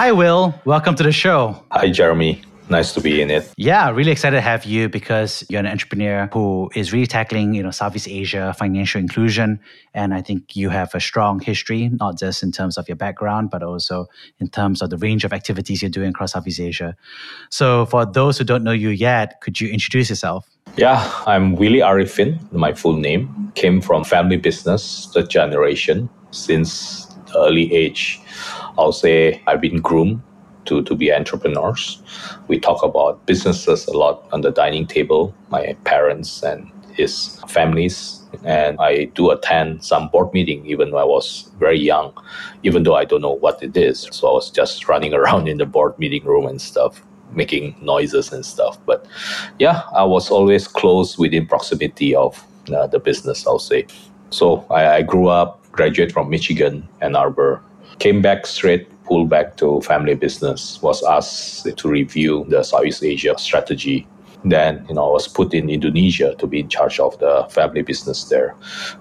Hi, Will. Welcome to the show. Hi, Jeremy. Nice to be in it. Yeah, really excited to have you because you're an entrepreneur who is really tackling, you know, Southeast Asia financial inclusion. And I think you have a strong history, not just in terms of your background, but also in terms of the range of activities you're doing across Southeast Asia. So for those who don't know you yet, could you introduce yourself? Yeah, I'm Willy Arifin. My full name came from family business, the generation. Since the early age, I'll say I've been groomed to, to be entrepreneurs. We talk about businesses a lot on the dining table, my parents and his families. And I do attend some board meeting even when I was very young, even though I don't know what it is. So I was just running around in the board meeting room and stuff, making noises and stuff. But yeah, I was always close within proximity of uh, the business, I'll say. So I, I grew up, graduate from Michigan, Ann Arbor, came back straight pulled back to family business, was asked to review the Southeast Asia strategy. Then, you know, I was put in Indonesia to be in charge of the family business there.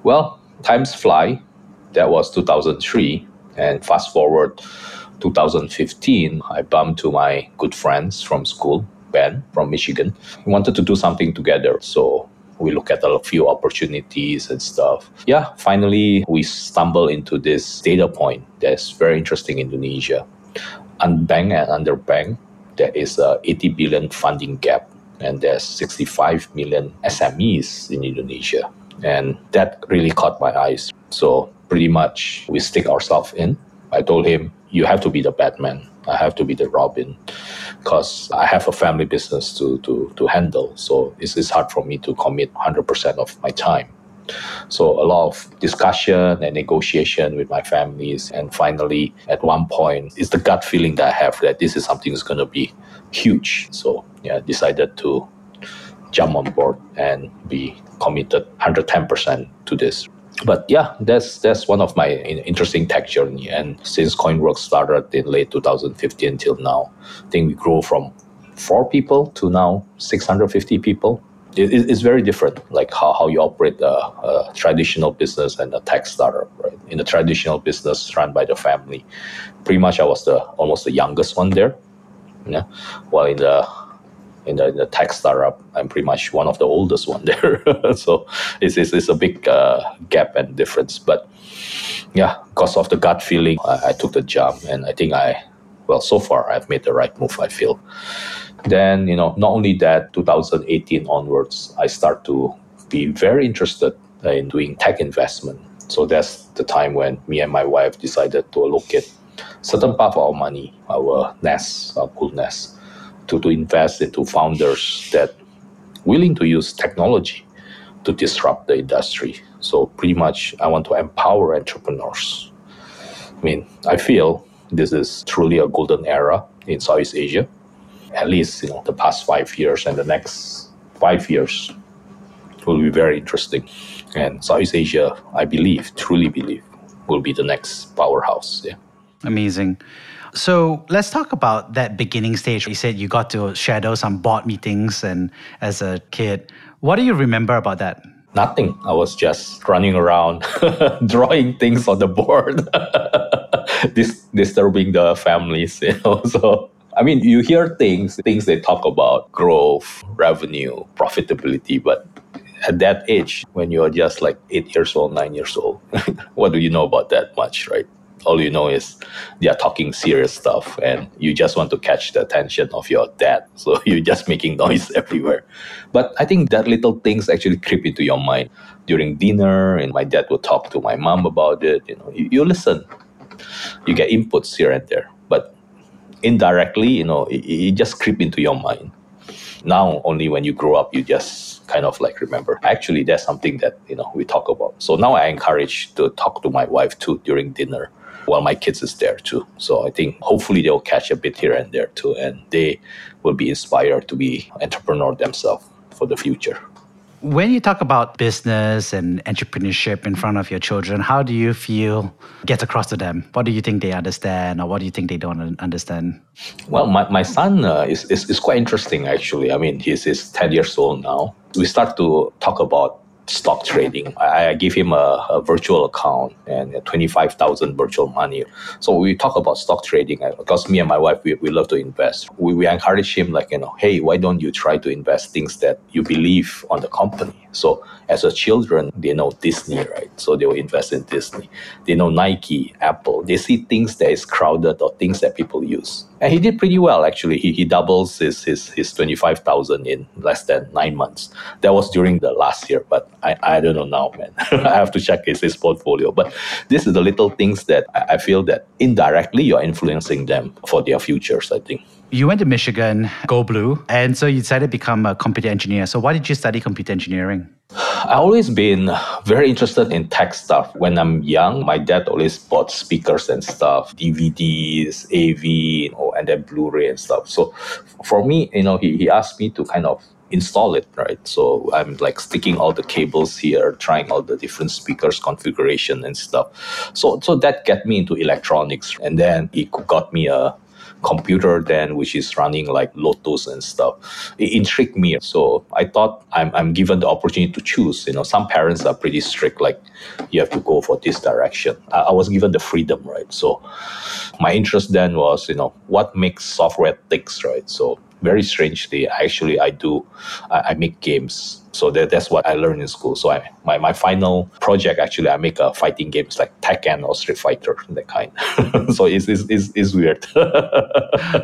Well, times fly. That was 2003. And fast forward 2015, I bumped to my good friends from school, Ben from Michigan. We wanted to do something together. So we look at a few opportunities and stuff. Yeah, finally we stumble into this data point that's very interesting in Indonesia. Unbanked and underbanked, there is a 80 billion funding gap and there's 65 million SMEs in Indonesia. And that really caught my eyes. So pretty much we stick ourselves in. I told him, you have to be the Batman. I have to be the Robin because I have a family business to, to, to handle. So it's, it's hard for me to commit 100% of my time. So a lot of discussion and negotiation with my families. And finally, at one point, it's the gut feeling that I have that this is something that's going to be huge. So yeah, I decided to jump on board and be committed 110% to this but yeah, that's that's one of my interesting tech journey. And since KoinWorks started in late 2015 until now, I think we grow from four people to now 650 people. It, it's very different, like how, how you operate a, a, traditional business and a tech startup. Right? In the traditional business run by the family, pretty much I was the almost the youngest one there. Yeah, while in the in the, the tech startup, I'm pretty much one of the oldest one there. so it's, it's, it's, a big uh, gap and difference. But yeah, because of the gut feeling, I, I, took the jump, and I think I, well, so far I've made the right move. I feel. Then you know, not only that, 2018 onwards, I start to be very interested in doing tech investment. So that's the time when me and my wife decided to allocate certain part of our money, our nest, our pool nest, to, to invest into founders that willing to use technology to disrupt the industry. So pretty much I want to empower entrepreneurs. I mean, I feel this is truly a golden era in Southeast Asia. At least, you know, the past five years and the next five years will be very interesting. And Southeast Asia, I believe, truly believe, will be the next powerhouse. Yeah. Amazing. So let's talk about that beginning stage. You said you got to shadow some board meetings and as a kid. What do you remember about that? Nothing. I was just running around drawing things on the board, Dis- disturbing the families, you know. So I mean, you hear things, things they talk about growth, revenue, profitability, but at that age, when you're just like eight years old, nine years old, what do you know about that much, right? All you know is they are talking serious stuff and you just want to catch the attention of your dad. So you're just making noise everywhere. But i think that little things actually creep into your mind. During dinner and my dad would talk to my mom about it you know you, you listen. You get inputs here and there. But indirectly you know it, it just creep into your mind. Now only when you grow up you just kind of like remember. Actually that's something that you know we talk about. So now i encourage to talk to my wife too during dinner while my kids is there too. So I think hopefully they'll catch a bit here and there too, and they will be inspired to be entrepreneur themselves for the future. When you talk about business and entrepreneurship in front of your children, how do you feel gets across to them? What do you think they understand, or what do you think they don't understand? Well, my, my son uh, is, is, is quite interesting, actually. I mean, he's, he's 10 years old now. We start to talk about stock trading. I, I give him a, a, virtual account and 25,000 virtual money. So we talk about stock trading uh, because me and my wife, we, we love to invest. We, we encourage him like, you know, hey, why don't you try to invest things that you believe on the company? So as a children, they know Disney, right? So they will invest in Disney. They know Nike, Apple. They see things that is crowded or things that people use. And he did pretty well actually. He, he doubles his his, his twenty five thousand in less than nine months. That was during the last year, but I, I don't know now, man. I have to check his, his portfolio. But this is the little things that I, I feel that indirectly you're influencing them for their futures, I think. You went to Michigan, go blue, and so you decided to become a computer engineer. So why did you study computer engineering? I always been very interested in tech stuff. When I'm young, my dad always bought speakers and stuff, DVDs, AV, you know, and then Blu-ray and stuff. So for me, you know, he, he asked me to kind of install it, right? So I'm like sticking all the cables here, trying all the different speakers configuration and stuff. So so that got me into electronics. And then he got me a computer then, which is running like Lotus and stuff. It intrigued me. So I thought I'm, I'm given the opportunity to choose. You know, some parents are pretty strict, like you have to go for this direction. I, I was given the freedom, right? So my interest then was, you know, what makes software ticks, right? So very strangely, actually, I do, I, I make games. So that, that's what I learned in school. So I, my, my final project, actually, I make a fighting games like Tekken or Street Fighter, that kind. so it's, it's, it's, it's weird.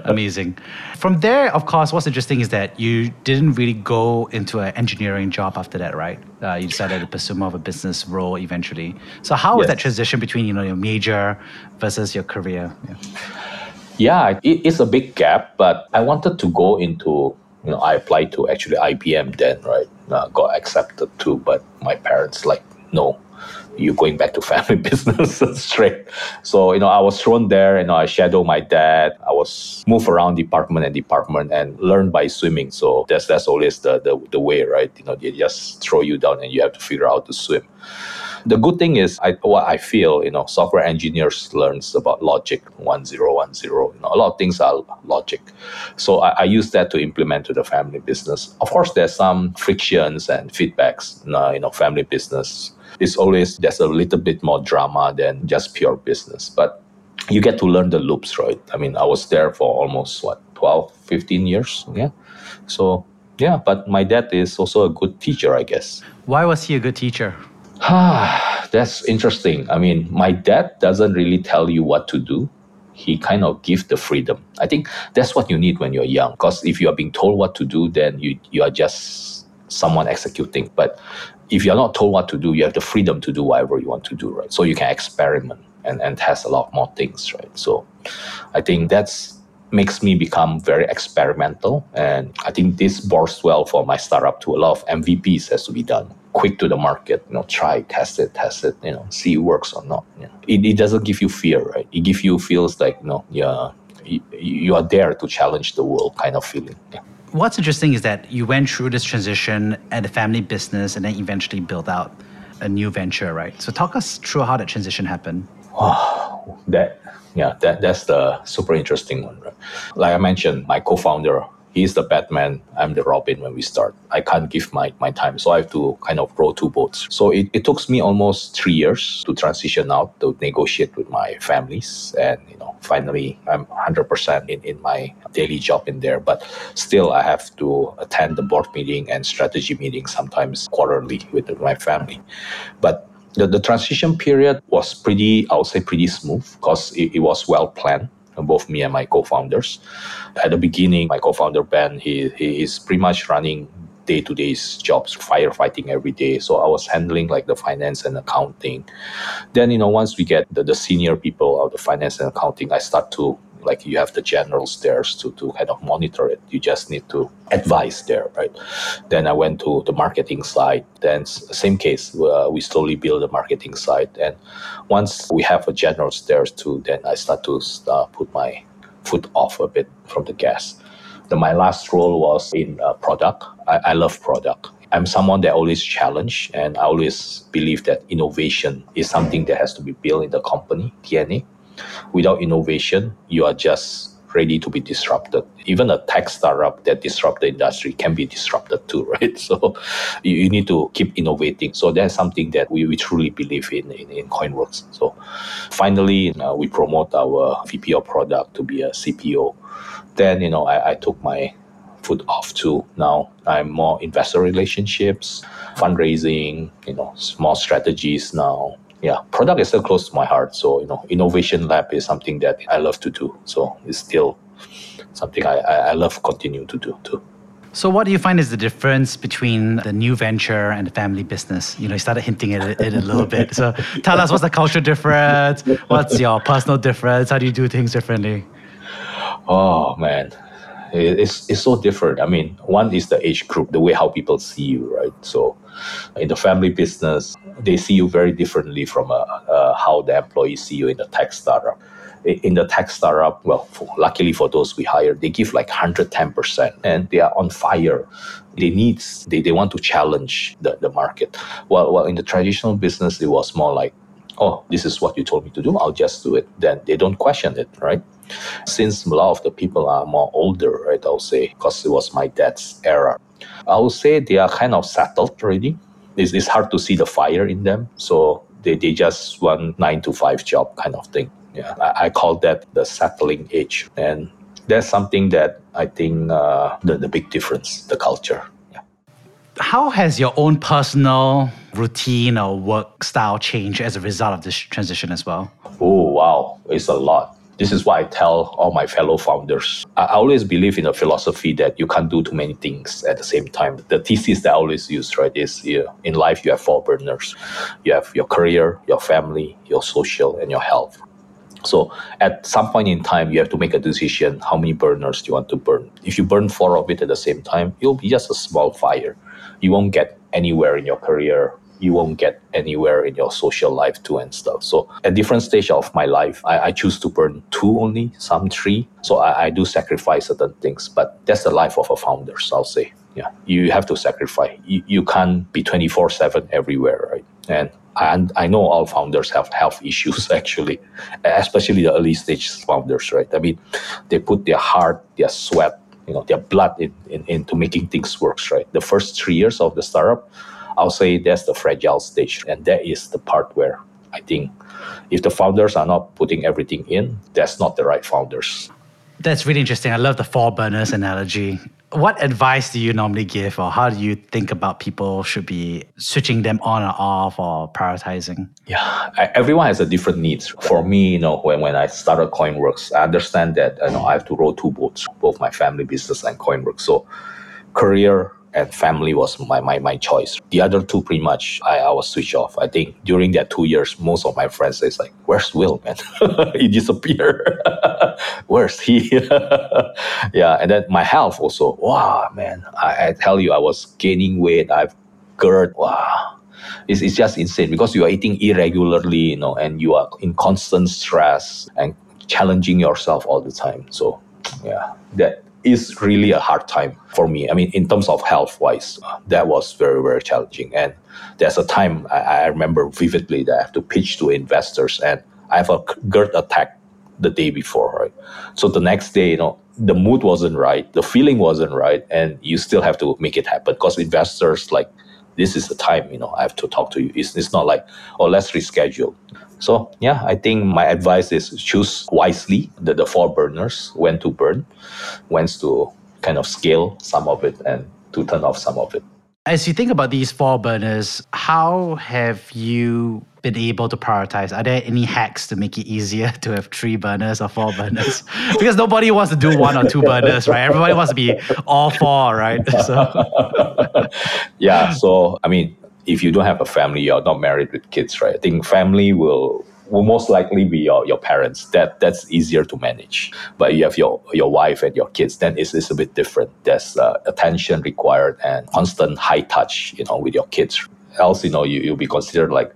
Amazing. From there, of course, what's interesting is that you didn't really go into an engineering job after that, right? Uh, you decided to pursue more of a business role eventually. So how was that transition between, you know, your major versus your career? Yeah. Yeah, it is a big gap, but I wanted to go into, you know, I applied to actually IBM then, right? Uh, got accepted too, but my parents like, no, you're going back to family business straight. So, you know, I was thrown there, you know, I shadow my dad. I was moved around department and department and learn by swimming. So that's that's always the, the, the way, right? You know, they just throw you down and you have to figure out to swim. The good thing is, I, what I feel, you know, software engineers learns about logic one zero one zero. You know, a lot of things are logic, so I, I, use that to implement to the family business. Of course, there's some frictions and feedbacks. You know, family business is always there's a little bit more drama than just pure business, but you get to learn the loops, right? I mean, I was there for almost what 12, 15 years, yeah. So yeah, but my dad is also a good teacher, I guess. Why was he a good teacher? Ah, that's interesting. I mean, my dad doesn't really tell you what to do. He kind of gives the freedom. I think that's what you need when you're young. Because if you are being told what to do, then you, you are just someone executing. But if you're not told what to do, you have the freedom to do whatever you want to do, right? So you can experiment and, and test a lot more things, right? So I think that's makes me become very experimental. And I think this bodes well for my startup to A lot of MVPs has to be done quick to the market, you know, try, test it, test it, you know, see it works or not. You know. it, it doesn't give you fear, right? It gives you feels like, you know, yeah, you, you are there to challenge the world kind of feeling. Yeah. What's interesting is that you went through this transition at a family business and then eventually built out a new venture, right? So talk us through how that transition happened. Oh, that yeah, that, that's the super interesting one. Right? Like I mentioned, my co-founder, he's the Batman, I'm the Robin when we start. I can't give my, my time. So I have to kind of row two boats. So it, it took me almost three years to transition out to negotiate with my families. And, you know, finally I'm 100% in, in my daily job in there. But still, I have to attend the board meeting and strategy meeting sometimes quarterly with my family. But the, the transition period was pretty, I would say, pretty smooth because it, it was well planned both me and my co-founders. At the beginning, my co-founder Ben, he, he is pretty much running day-to-day jobs, firefighting every day. So I was handling like the finance and accounting. Then, you know, once we get the, the senior people of the finance and accounting, I start to Like you have the generals there to, to kind of monitor it. You just need to advise there, right? Then I went to the marketing side. Then same case, uh, we slowly build the marketing side. And once we have a general stairs too, then I start to uh, put my foot off a bit from the gas. The, my last role was in uh, product. I, I love product. I'm someone that always challenge and I always believe that innovation is something that has to be built in the company DNA. Without innovation, you are just ready to be disrupted. Even a tech startup that disrupt the industry can be disrupted too, right? So you, you need to keep innovating. So that's something that we, we truly believe in, in, in KoinWorks. So finally, uh, we promote our VP of product to be a CPO. Then, you know, I, I took my foot off too. Now I'm more investor relationships, fundraising, you know, small strategies now. Yeah, product is still close to my heart. So, you know, innovation lab is something that I love to do. So it's still something I, I love continue to do too. So, what do you find is the difference between the new venture and the family business? You know, you started hinting at it a little bit. So, tell us what's the culture difference? What's your personal difference? How do you do things differently? Oh man, it's, it's so different. I mean, one is the age group, the way how people see you, right? So, in the family business, they see you very differently from uh, uh, how the employees see you in the tech startup. In the tech startup, well, for, luckily for those we hire, they give like 110% and they are on fire. They need, they, they want to challenge the, the market. Well, well, in the traditional business, it was more like, oh, this is what you told me to do, I'll just do it. Then they don't question it, right? Since a lot of the people are more older, right, I'll say, because it was my dad's era, I would say they are kind of settled already. It's, it's hard to see the fire in them. So they, they just want nine to five job kind of thing. Yeah, I, I call that the settling age. And that's something that I think uh, the, the big difference, the culture. Yeah. How has your own personal routine or work style changed as a result of this transition as well? Oh, wow. It's a lot. This is what I tell all my fellow founders. I always believe in a philosophy that you can't do too many things at the same time. The thesis that I always use, right, is you in life you have four burners. You have your career, your family, your social, and your health. So at some point in time, you have to make a decision how many burners do you want to burn. If you burn four of it at the same time, it'll be just a small fire. You won't get anywhere in your career you won't get anywhere in your social life too and stuff. So at different stage of my life, I, I choose to burn two only, some three. So I, I do sacrifice certain things, but that's the life of a founder, so I'll say. Yeah, you have to sacrifice. You, you can't be 24 7 everywhere, right? And I, I know all founders have health issues actually, especially the early stage founders, right? I mean, they put their heart, their sweat, you know, their blood in, in, into making things work, right? The first three years of the startup, I'll say that's the fragile stage. And that is the part where I think if the founders are not putting everything in, that's not the right founders. That's really interesting. I love the four burners analogy. What advice do you normally give, or how do you think about people should be switching them on or off or prioritizing? Yeah, everyone has a different needs. For me, you know, when, when I started KoinWorks, I understand that you know I have to row two boats, both my family business and KoinWorks. So, career and family was my, my, my choice. The other two, pretty much, I, I was switch off. I think during that two years, most of my friends is like, where's Will, man? he disappeared. where's he? yeah, and then my health also. Wow, man, I, I tell you, I was gaining weight. I've GERD. Wow. It's, it's just insane because you are eating irregularly, you know, and you are in constant stress and challenging yourself all the time. So, yeah, that is really a hard time for me. I mean, in terms of health wise, uh, that was very, very challenging. And there's a time I, I, remember vividly that I have to pitch to investors and I have a GERD attack the day before, right? So the next day, you know, the mood wasn't right, the feeling wasn't right, and you still have to make it happen because investors like, this is the time, you know, I have to talk to you. It's, it's not like, oh, let's reschedule. So yeah, I think my advice is choose wisely the, the four burners, when to burn, when to kind of scale some of it and to turn off some of it. As you think about these four burners, how have you been able to prioritize? Are there any hacks to make it easier to have three burners or four burners? because nobody wants to do one or two burners, right? Everybody wants to be all four, right? So yeah, so I mean, if you don't have a family, you're not married with kids, right? I think family will will most likely be your, your parents. That that's easier to manage. But you have your your wife and your kids, then it's, it's a bit different. There's uh, attention required and constant high touch, you know, with your kids. Else, you know, you, you'll be considered like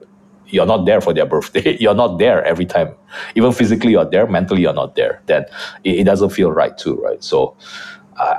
you're not there for their birthday. You're not there every time. Even physically, you're there. Mentally, you're not there. Then it, it doesn't feel right too, right? So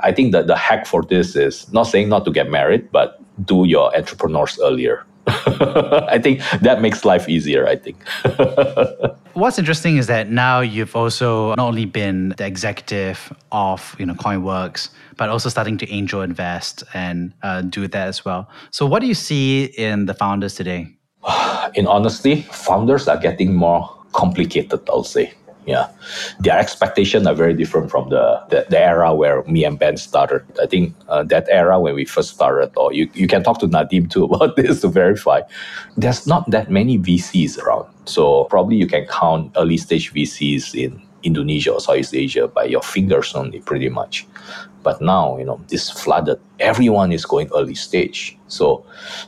I think that the hack for this is not saying not to get married, but do your entrepreneurs earlier. I think that makes life easier, I think. What's interesting is that now you've also not only been the executive of you know KoinWorks, but also starting to angel invest and uh, do that as well. So, what do you see in the founders today? In honesty, founders are getting more complicated. I'll say yeah. Their expectations are very different from the, the, the, era where me and ben started. I think uh, that era when we first started or you, you can talk to nadim too about this to verify. There's not that many vcs around. So probably you can count early stage vcs in indonesia or southeast asia by your fingers only pretty much. But now you know this flooded. Everyone is going early stage. So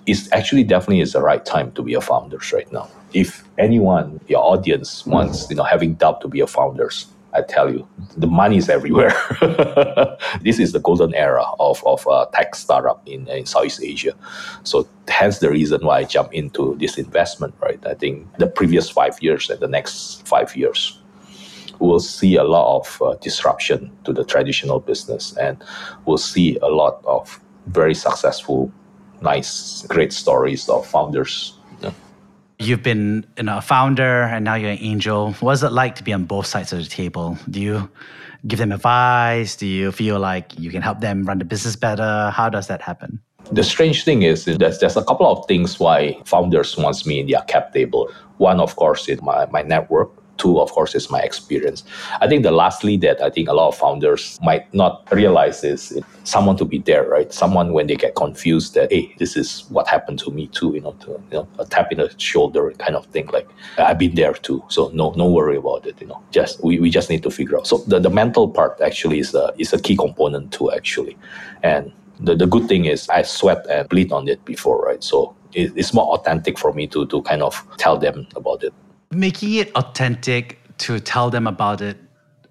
it's actually definitely is the right time to be a founders right now if anyone, your audience wants, you know, having doubt to be a founders, I tell you, the money is everywhere. this is the golden era of, of uh, tech startup in, in Southeast Asia. So hence the reason why I jump into this investment, right? I think the previous five years and the next five years, we'll see a lot of uh, disruption to the traditional business and we'll see a lot of very successful, nice, great stories of founders You've been you know, a founder and now you're an angel. What's it like to be on both sides of the table? Do you give them advice? Do you feel like you can help them run the business better? How does that happen? The strange thing is there's, there's a couple of things why founders wants me in their cap table. One, of course, is my, my network two, of course, is my experience. I think the lastly that I think a lot of founders might not realize is someone to be there, right? Someone when they get confused that, hey, this is what happened to me too, you know, to, you know, a tap in the shoulder kind of thing. Like I've been there too, so no, no worry about it. You know, just we, we just need to figure out. So the, the mental part actually is a is a key component too, actually, and the, the good thing is I sweat and bleed on it before, right? So it, it's more authentic for me to to kind of tell them about it making it authentic to tell them about it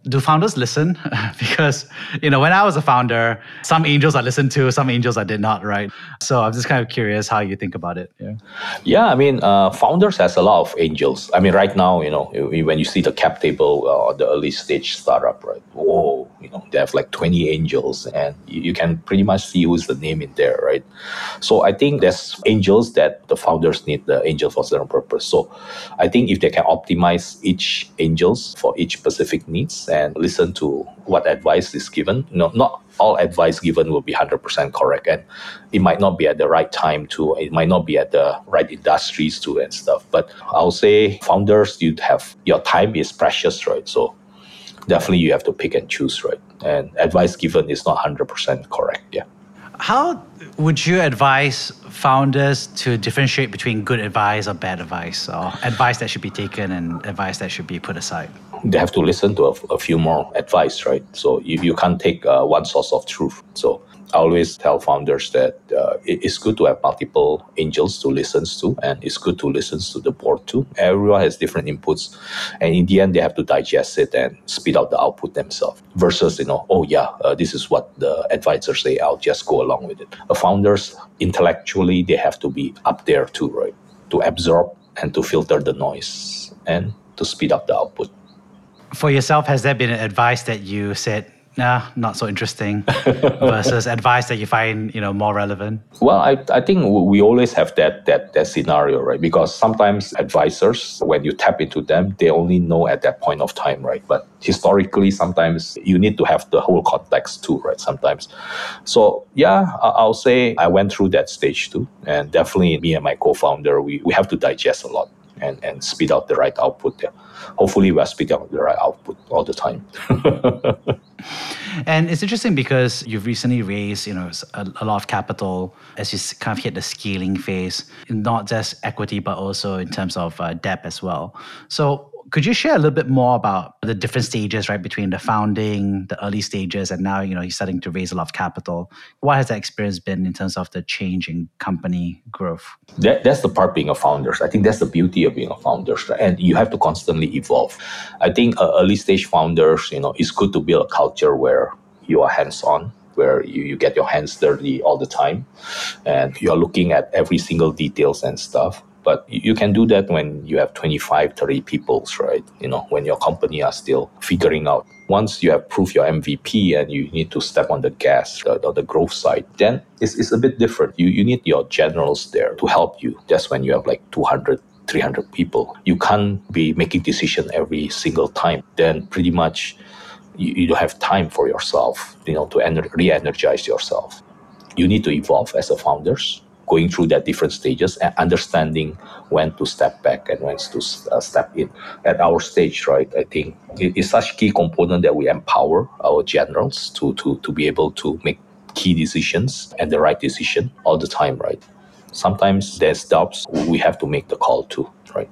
do founders listen? because you know, when I was a founder, some angels I listened to, some angels I did not, right? So I'm just kind of curious how you think about it. Yeah, yeah. I mean, uh, founders has a lot of angels. I mean, right now, you know, when you see the cap table uh, the early stage startup, right? Whoa, know, they have like 20 angels, and you, can pretty much see who's the name in there, right? So I think there's angels that the founders need the angel for certain purpose. So I think if they can optimize each angels for each specific needs and listen to what advice is given. You know, not all advice given will be 100% correct and it might not be at the right time too it might not be at the right industries too and stuff but i'll say founders you have your time is precious right so definitely you have to pick and choose right and advice given is not 100% correct yeah how would you advise founders to differentiate between good advice or bad advice or advice that should be taken and advice that should be put aside they have to listen to a, a few more advice, right? So you, you can't take uh, one source of truth. So I always tell founders that uh, it, it's good to have multiple angels to listen to, and it's good to listen to the board too. Everyone has different inputs, and in the end, they have to digest it and spit out the output themselves. Versus, you know, oh yeah, uh, this is what the advisors say. I'll just go along with it. Founders intellectually they have to be up there too, right? To absorb and to filter the noise and to speed up the output for yourself, has there been advice that you said, nah, not so interesting, versus advice that you find you know more relevant? Well, I, I think we always have that that that scenario, right? Because sometimes advisors, when you tap into them, they only know at that point of time, right? But historically, sometimes you need to have the whole context too, right? Sometimes, so yeah, I'll say I went through that stage too, and definitely me and my co-founder, we we have to digest a lot and, and spit out the right output there. Hopefully, we're spitting out the right output all the time. and it's interesting because you've recently raised, you know, a, a, lot of capital as you kind of hit the scaling phase, not just equity but also in terms of uh, debt as well. So, could you share a little bit more about the different stages, right, between the founding, the early stages, and now you know you're starting to raise a lot of capital? What has that experience been in terms of the change in company growth? That, that's the part being a founder. I think that's the beauty of being a founder, and you have to constantly evolve. I think uh, early stage founders, you know, it's good to build a culture where you are hands on where you, you get your hands dirty all the time and you're looking at every single details and stuff but you can do that when you have 25, 30 people, right? You know, when your company are still figuring out. Once you have proved your MVP and you need to step on the gas uh, on the growth side, then it's, it's a bit different. You, you need your generals there to help you. That's when you have like 200, 300 people. You can't be making decision every single time. Then pretty much you, you don't have time for yourself, you know, to ener- re-energize yourself. You need to evolve as a founders going through that different stages and understanding when to step back and when to uh, step in. At our stage, right, I think it is such key component that we empower our generals to, to, to be able to make key decisions and the right decision all the time, right? Sometimes there's doubts, we have to make the call too, right?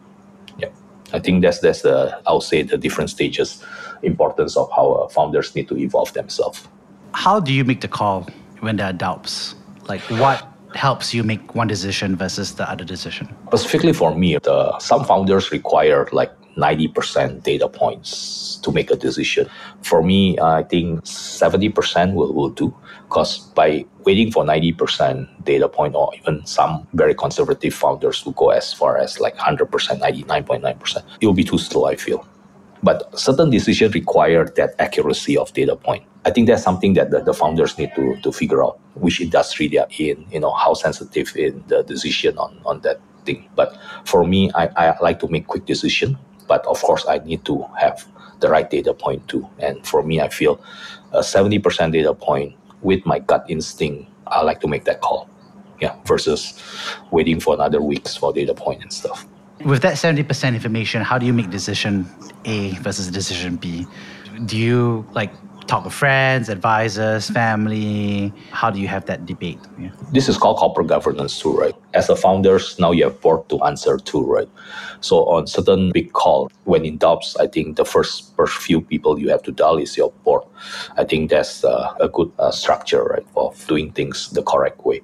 Yeah. I think that's that's the I'll say the different stages importance of how uh, founders need to evolve themselves. How do you make the call when there are doubts? Like what helps you make one decision versus the other decision? Specifically for me, the, some founders require like 90% data points to make a decision. For me, I think 70% will, will do because by waiting for 90% data point or even some very conservative founders who go as far as like 100%, 99.9%, it will be too slow, I feel. But certain decisions require that accuracy of data point. I think that's something that the, the, founders need to, to figure out which industry they are in, you know, how sensitive in the decision on, on that thing. But for me, I, I like to make quick decision, but of course I need to have the right data point too. And for me, I feel a 70% data point with my gut instinct, I like to make that call. Yeah, versus waiting for another weeks for data point and stuff. With that 70% information, how do you make decision A versus decision B? Do you like talk with friends, advisors, family? How do you have that debate? Yeah. This is called corporate governance too, right? As a founders, now you have board to answer to, right? So on certain big call, when in doubts, I think the first, first few people you have to dial is your board. I think that's uh, a good uh, structure, right, of doing things the correct way.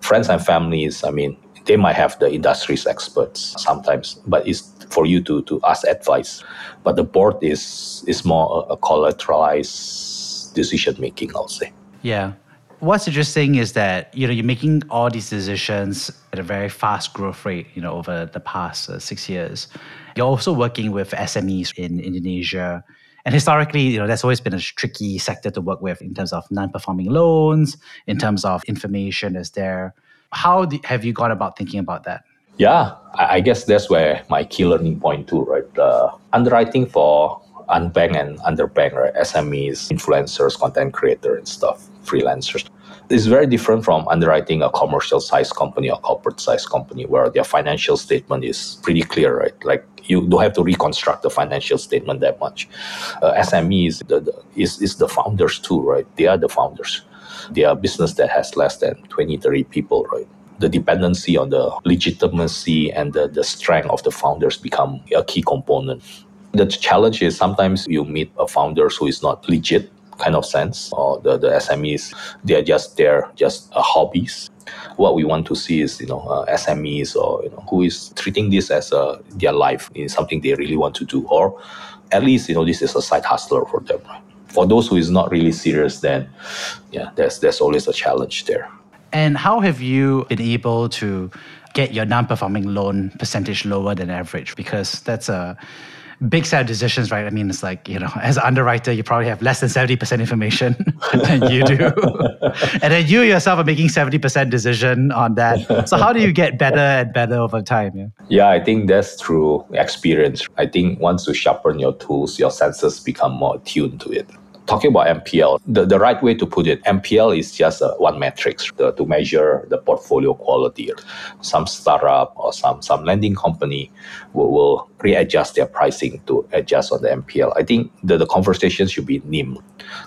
Friends and families, I mean, they might have the industry's experts sometimes, but it's for you to, to ask advice. But the board is is more a, a collateralized decision making, I'll say. Yeah. What's interesting is that you know you're making all these decisions at a very fast growth rate. You know over the past uh, six years, you're also working with SMEs in Indonesia, and historically, you know that's always been a tricky sector to work with in terms of non-performing loans, in terms of information is there. How do, have you gone about thinking about that? Yeah, I guess that's where my key learning point too, right? Uh, underwriting for unbanked and underbanked, right? SMEs, influencers, content creator and stuff, freelancers. It's very different from underwriting a commercial size company or corporate size company where their financial statement is pretty clear, right? Like you don't have to reconstruct the financial statement that much. Uh, SMEs the, the, is, is the founders too, right? They are the founders. They are a business that has less than 20, 30 people, right? the dependency on the legitimacy and the, the strength of the founders become a key component. The challenge is sometimes you meet a founder who is not legit kind of sense, or the, the SMEs, they're just there, just uh, hobbies. What we want to see is, you know, uh, SMEs or you know, who is treating this as a, their life in something they really want to do, or at least you know this is a side hustler for them. For those who is not really serious, then yeah, there's there's always a challenge there. And how have you been able to get your non-performing loan percentage lower than average? Because that's a big set of decisions, right? I mean, it's like, you know, as an underwriter, you probably have less than 70% information than you do. and then you yourself are making 70% decision on that. So how do you get better and better over time? Yeah, yeah I think that's through experience. I think once you sharpen your tools, your senses become more attuned to it talking about NPL, the, the right way to put it, NPL is just uh, one metric to, to measure the portfolio quality. Some startup or some, some lending company will, will readjust their pricing to adjust on the NPL. I think the, the conversation should be NIM,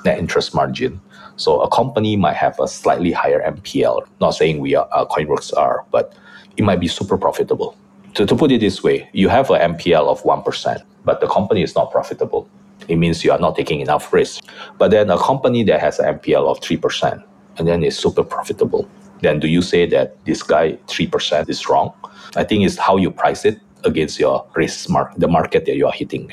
net interest margin. So a company might have a slightly higher NPL, Not saying we are, uh, KoinWorks are, but it might be super profitable. To, to put it this way, you have an NPL of 1%. but the company is not profitable. It means you are not taking enough risk. But then a company that has an NPL of 3% and then is super profitable, then do you say that this guy 3% is wrong? I think it's how you price it against your risk mark, the market that you are hitting.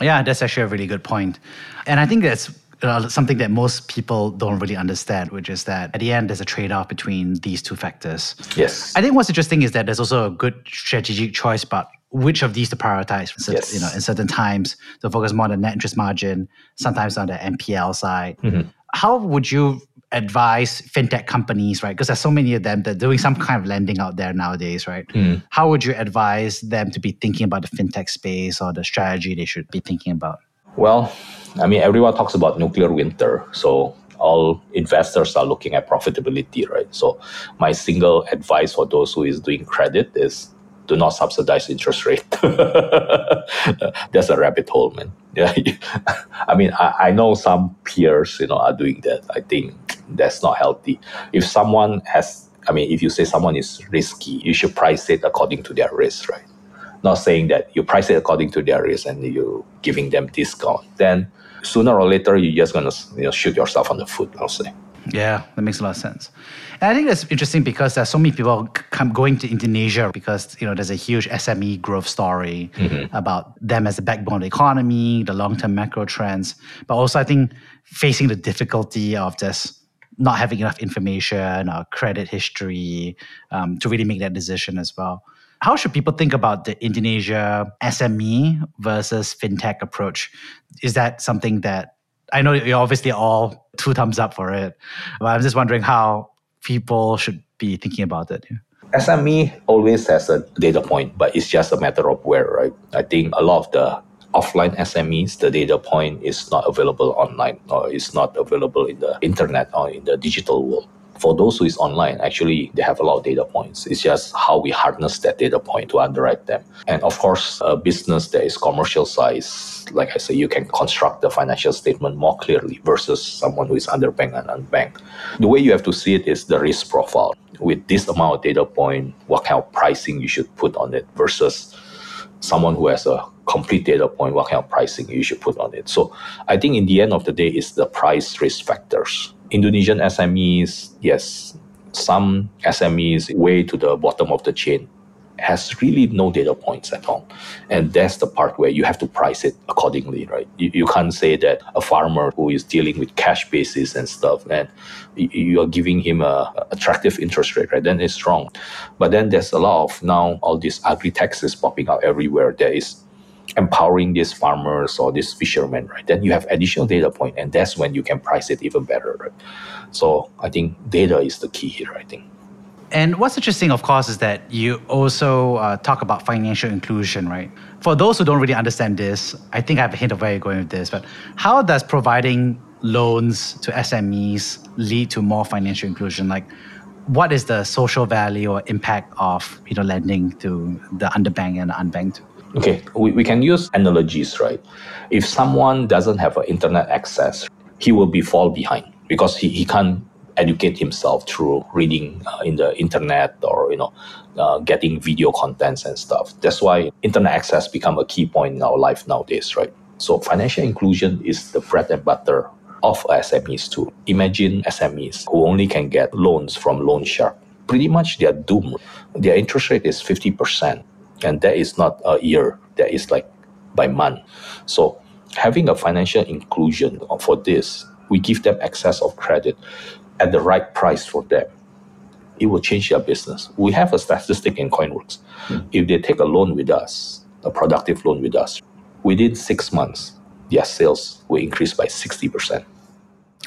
Yeah, that's actually a really good point. And I think that's uh, something that most people don't really understand, which is that at the end, there's a trade off between these two factors. Yes. I think what's interesting is that there's also a good strategic choice about which of these to prioritize. So, Yes. You know, in certain times, to focus more on the net interest margin, sometimes on the NPL side. Mm-hmm. How would you advise fintech companies, right? Because there's so many of them that are doing some kind of lending out there nowadays, right? Mm. How would you advise them to be thinking about the fintech space or the strategy they should be thinking about? Well, I mean, everyone talks about nuclear winter. So all investors are looking at profitability, right? So my single advice for those who is doing credit is do not subsidize interest rate. That's a rabbit hole, man. Yeah. I mean, I, I know some peers, you know, are doing that. I think that's not healthy. If someone has, I mean, if you say someone is risky, you should price it according to their risk, right? Not saying that you price it according to their risk and you giving them discount. Then sooner or later, you're just gonna you know, shoot yourself on the foot. I'll say. Yeah, that makes a lot of sense. And I think that's interesting because there's so many people come going to Indonesia because you know there's a huge SME growth story about them as the backbone of the economy, the long-term macro trends, but also I think facing the difficulty of just not having enough information or credit history um, to really make that decision as well. How should people think about the Indonesia SME versus fintech approach? Is that something that I know you're obviously all two thumbs up for it, but I'm just wondering how people should be thinking about it. SME always has a data point, but it's just a matter of where, right? I think a lot of the offline SMEs, the data point is not available online or it's not available in the internet or in the digital world. For those who is online, actually, they have a lot of data points. It's just how we harness that data point to underwrite them. And of course, a business that is commercial size, like I say, you can construct the financial statement more clearly versus someone who is underbanked and unbanked. The way you have to see it is the risk profile. With this amount of data point, what kind of pricing you should put on it versus someone who has a complete data point, what kind of pricing you should put on it. So I think in the end of the day, it's the price risk factors. Indonesian SMEs, yes, some SMEs way to the bottom of the chain has really no data points at all. And that's the part where you have to price it accordingly, right? You, you can't say that a farmer who is dealing with cash basis and stuff, and you are giving him a attractive interest rate, right? Then it's wrong. But then there's a lot of now all these agritechs popping out everywhere that is empowering these farmers or these fishermen, right? Then you have additional data point, and that's when you can price it even better, right? So I think data is the key here. I think. And what's interesting, of course, is that you also uh, talk about financial inclusion, right? For those who don't really understand this, I think I have a hint of where you're going with this, but how does providing loans to SMEs lead to more financial inclusion? Like, what is the social value or impact of you know lending to the underbanked and unbanked? Okay, we, we can use analogies, right? If someone doesn't have internet access, he will be fall behind because he, he can't educate himself through reading uh, in the internet or you know uh, getting video contents and stuff. That's why internet access become a key point in our life nowadays, right? So financial inclusion is the bread and butter of SMEs too. Imagine SMEs who only can get loans from Loan Shark. Pretty much they are doomed. Their interest rate is 50%. And that is not a year, that is like by month. So having a financial inclusion for this, we give them access of credit at the right price for them. It will change their business. We have a statistic in KoinWorks. Hmm. If they take a loan with us, a productive loan with us, within six months, their sales will increase by 60%.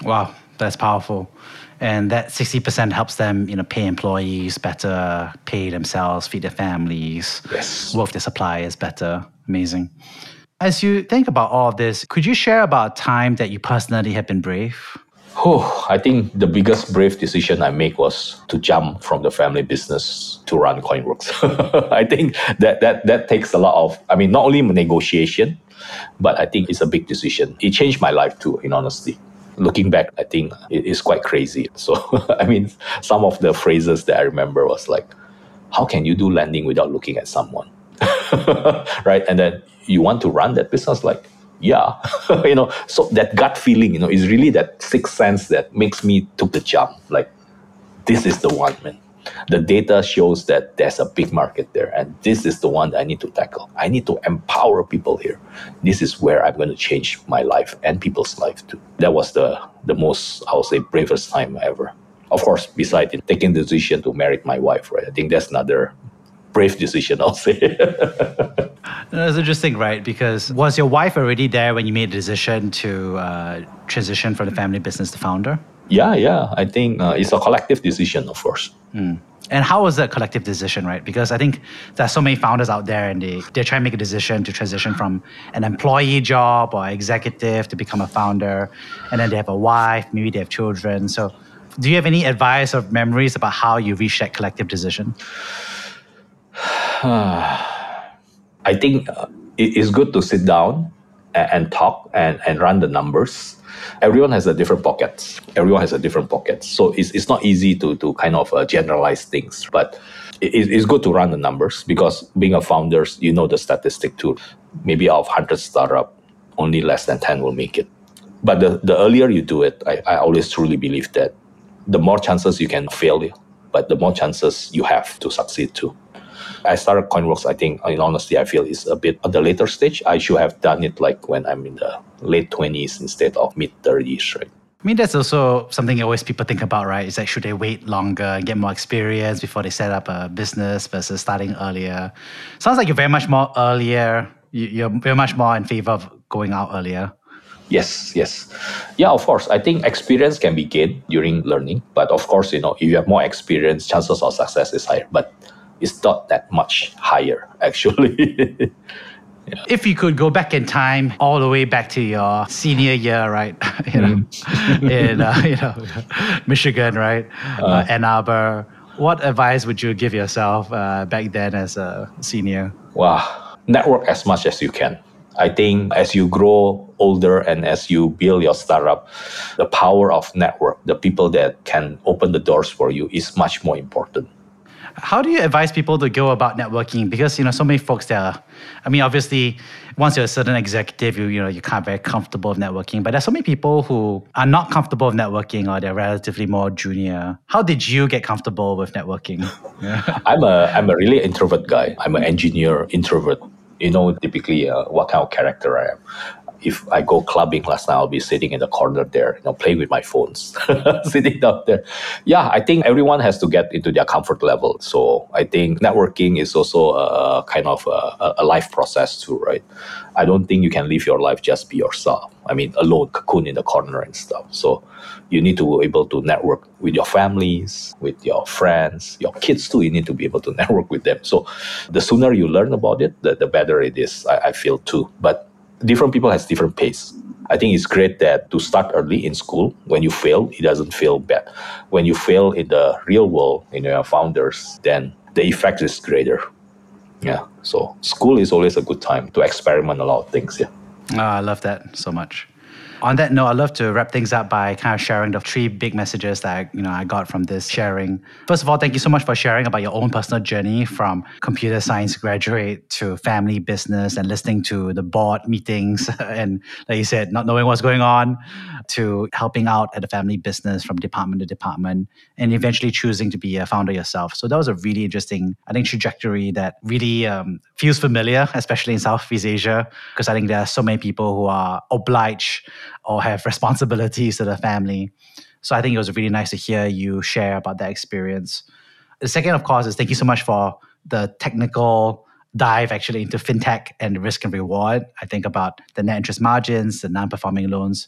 Wow, that's powerful. And that 60% helps them, you know, pay employees better, pay themselves, feed their families, Yes. work their suppliers better. Amazing. As you think about all of this, could you share about a time that you personally have been brave? Oh, I think the biggest brave decision I made was to jump from the family business to run KoinWorks. I think that, that that takes a lot of, I mean, not only negotiation, but I think it's a big decision. It changed my life too, in honesty. Looking back, I think it is quite crazy. So, I mean, some of the phrases that I remember was like, how can you do lending without looking at someone? right? And then you want to run that business? Like, yeah, you know. So that gut feeling, you know, is really that sixth sense that makes me took the jump. Like, this is the one, man. The data shows that there's a big market there, and this is the one that I need to tackle. I need to empower people here. This is where I'm going to change my life and people's life too. That was the the most, I would say, bravest time ever. Of course, besides taking the decision to marry my wife, right? I think that's another brave decision, I'll say. That's interesting, right? Because was your wife already there when you made the decision to uh, transition from the family business to founder? Yeah, yeah. I think uh, it's a collective decision, of course. Mm. And how was that collective decision, right? Because I think there's so many founders out there and they, they're trying to make a decision to transition from an employee job or executive to become a founder. And then they have a wife, maybe they have children. So do you have any advice or memories about how you reached that collective decision? I think uh, it's good to sit down and, and talk and, and run the numbers everyone has a different pockets. Everyone has a different pocket. So it's, it's not easy to, to kind of uh, generalize things, but it, it's good to run the numbers because being a founder, you know the statistic too. Maybe out of 100 startup, only less than 10 will make it. But the, the earlier you do it, I, I always truly believe that the more chances you can fail, but the more chances you have to succeed too. I started KoinWorks, I think, in honesty, I feel is a bit at the later stage. I should have done it like when I'm in the late 20s instead of mid 30s, right? I mean, that's also something always people think about, right? Is that should they wait longer and get more experience before they set up a business versus starting earlier? Sounds like you're very much more earlier. You're very much more in favor of going out earlier. Yes, yes. Yeah, of course. I think experience can be gained during learning. But of course, you know, if you have more experience, chances of success is higher. But it's not that much higher, actually. Yeah. If you could go back in time, all the way back to your senior year, right? you know, mm. in uh, you know, Michigan, right? Uh, uh, Ann Arbor. What advice would you give yourself uh, back then as a senior? Wow, network as much as you can. I think as you grow older and as you build your startup, the power of network, the people that can open the doors for you, is much more important. How do you advise people to go about networking? Because you know, so many folks there. I mean, obviously, once you're a certain executive, you you know, you're kind of very comfortable with networking. But there's so many people who are not comfortable with networking, or they're relatively more junior. How did you get comfortable with networking? I'm a I'm a really introvert guy. I'm an engineer introvert. You know, typically uh, what kind of character I am if I go clubbing last night, I'll be sitting in the corner there, you know, playing with my phones, sitting down there. Yeah, I think everyone has to get into their comfort level. So I think networking is also a kind of a, a life process too, right? I don't think you can live your life just be yourself. I mean, alone, cocoon in the corner and stuff. So you need to be able to network with your families, with your friends, your kids too. You need to be able to network with them. So the sooner you learn about it, the, the better it is, I, I feel too. But different people has different pace. I think it's great that to start early in school, when you fail, it doesn't feel bad. When you fail in the real world, in your founders, then the effect is greater. Yeah. So school is always a good time to experiment a lot of things. Yeah. Oh, I love that so much. On that note, I'd love to wrap things up by kind of sharing the three big messages that I, you know I got from this sharing. First of all, thank you so much for sharing about your own personal journey from computer science graduate to family business and listening to the board meetings and like you said, not knowing what's going on to helping out at the family business from department to department and eventually choosing to be a founder yourself. So that was a really interesting, I think, trajectory that really um, feels familiar, especially in Southeast Asia, because I think there are so many people who are obliged or have responsibilities to the family. So I think it was really nice to hear you share about that experience. The second, of course, is thank you so much for the technical dive actually into fintech and risk and reward. I think about the net interest margins, the non-performing loans,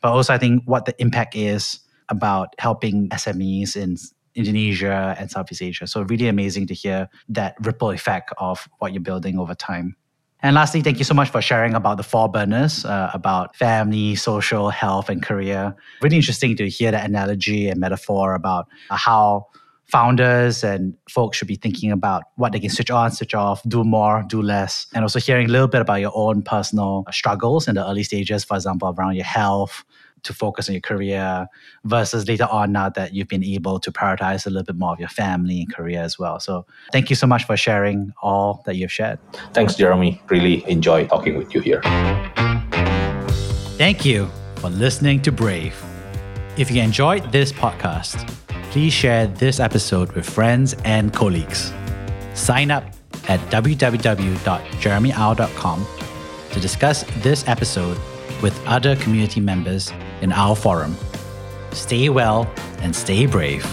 but also I think what the impact is about helping SMEs in Indonesia and Southeast Asia. So really amazing to hear that ripple effect of what you're building over time. And lastly, thank you so much for sharing about the four burners, uh, about family, social, health, and career. Really interesting to hear that analogy and metaphor about how founders and folks should be thinking about what they can switch on, switch off, do more, do less, and also hearing a little bit about your own personal struggles in the early stages, for example, around your health, to focus on your career versus later on now that you've been able to prioritize a little bit more of your family and career as well. So thank you so much for sharing all that you've shared. Thanks, Jeremy. Really enjoy talking with you here. Thank you for listening to Brave. If you enjoyed this podcast, please share this episode with friends and colleagues. Sign up at www.jeremyau.com to discuss this episode with other community members in our forum. Stay well and stay brave.